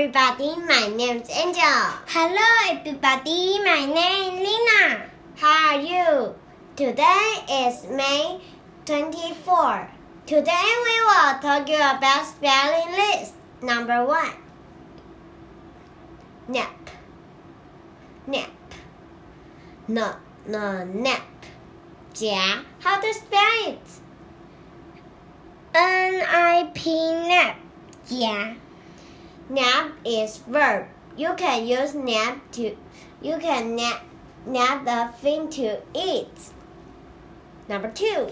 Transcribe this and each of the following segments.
everybody. My name's Angel. Hello, everybody. My name is Lina. How are you? Today is May 24. Today we will talk you about spelling list. Number one. Nap. Nap. No, no, nap. Yeah. How to spell it? N-I-P nap. Yeah. Nap is verb. You can use nap to you can nap nap the thing to eat. Number two,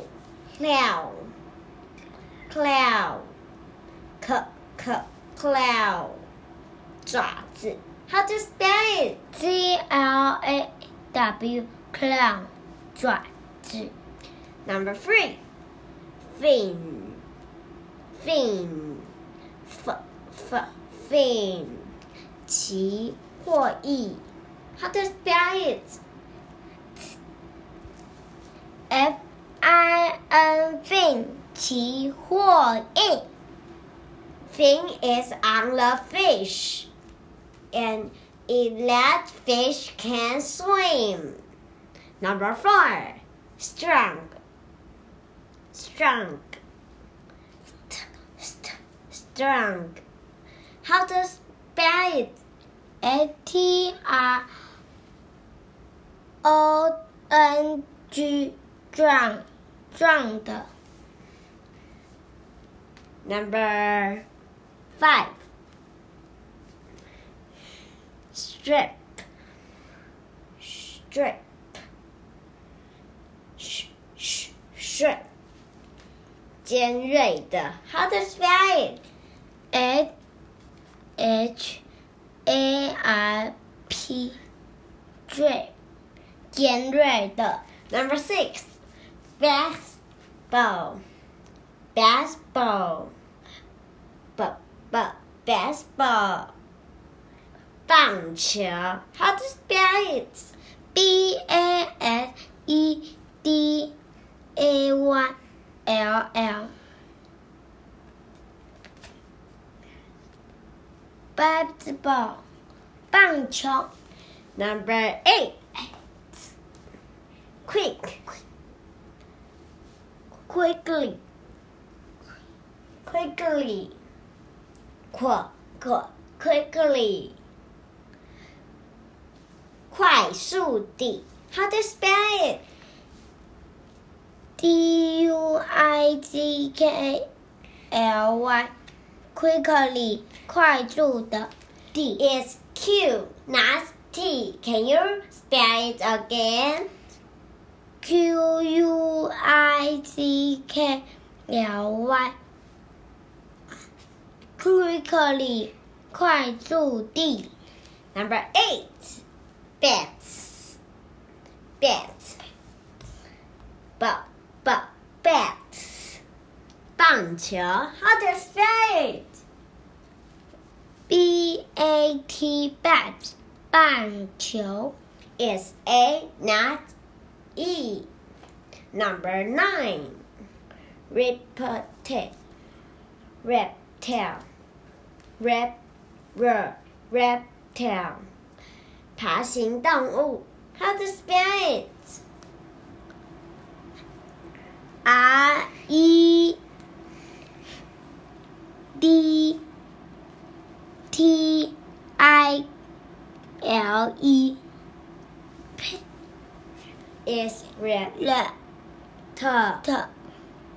cloud. Cloud. C c cloud. 爪子. How to spell it? C L A W cloud 爪子。 Number three, fin. Fin. F f fin. 奇或异. How to spell it? F I N fin 奇或异。 Fin is on the fish, and it lets fish can swim. Number four, strong. Strong. St- st- strong. How to spell it? A T R O N G strong 壮的。 Number five, strip. Strip. Sh- sh- strip. 尖锐的. How to spell it? S H A R P 锐，尖锐的。 Number six, baseball. Baseball. B b baseball. 棒球. How to spell it? B A S E D A Y L L baseball 棒球 Number eight, quick. Quickly. Quickly. Qu qu quickly. 快速地. How to spell it? D U I C K L Y quickly 快速的 D is Q, not T. Can you spell it again? Q U I C K L Y quickly 快速地 Number eight, bats. Bats. B b bats. 棒球. How to spell it? B A T bat 棒球 It's A, not E. Number nine, reptile. Reptile. Rep, r, reptile. 爬行动物. How to spell it? R E D T I L E It's reptile. Rat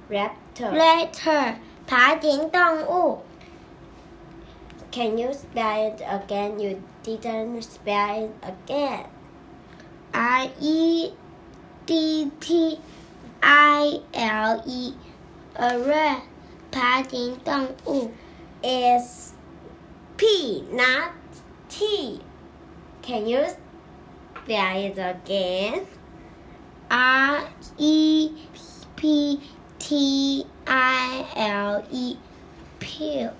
Reptile. Letter 爬行动物 Can you spell it again? You didn't spell it again. R E D T I L E a rat 爬行动物 It's P, not T. Can you spell it again? R E P T I L E. Pill.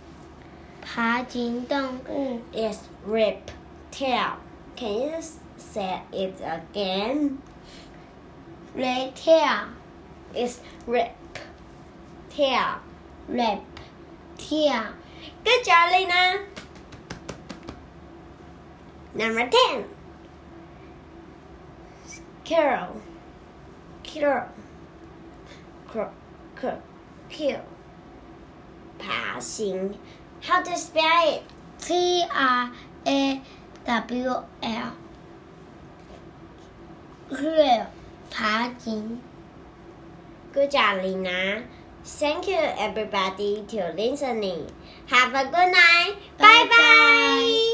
爬行动物 is reptile. Can you say it again? Reptile is reptile. Reptile. Good job, Lina. Number 10. Carol. Carol. Kill. Passing. How to spell it? T R A W L. Krill. Passing. Good job, Lina. Thank you, everybody, to listening. Have a good night. Bye bye. bye. bye.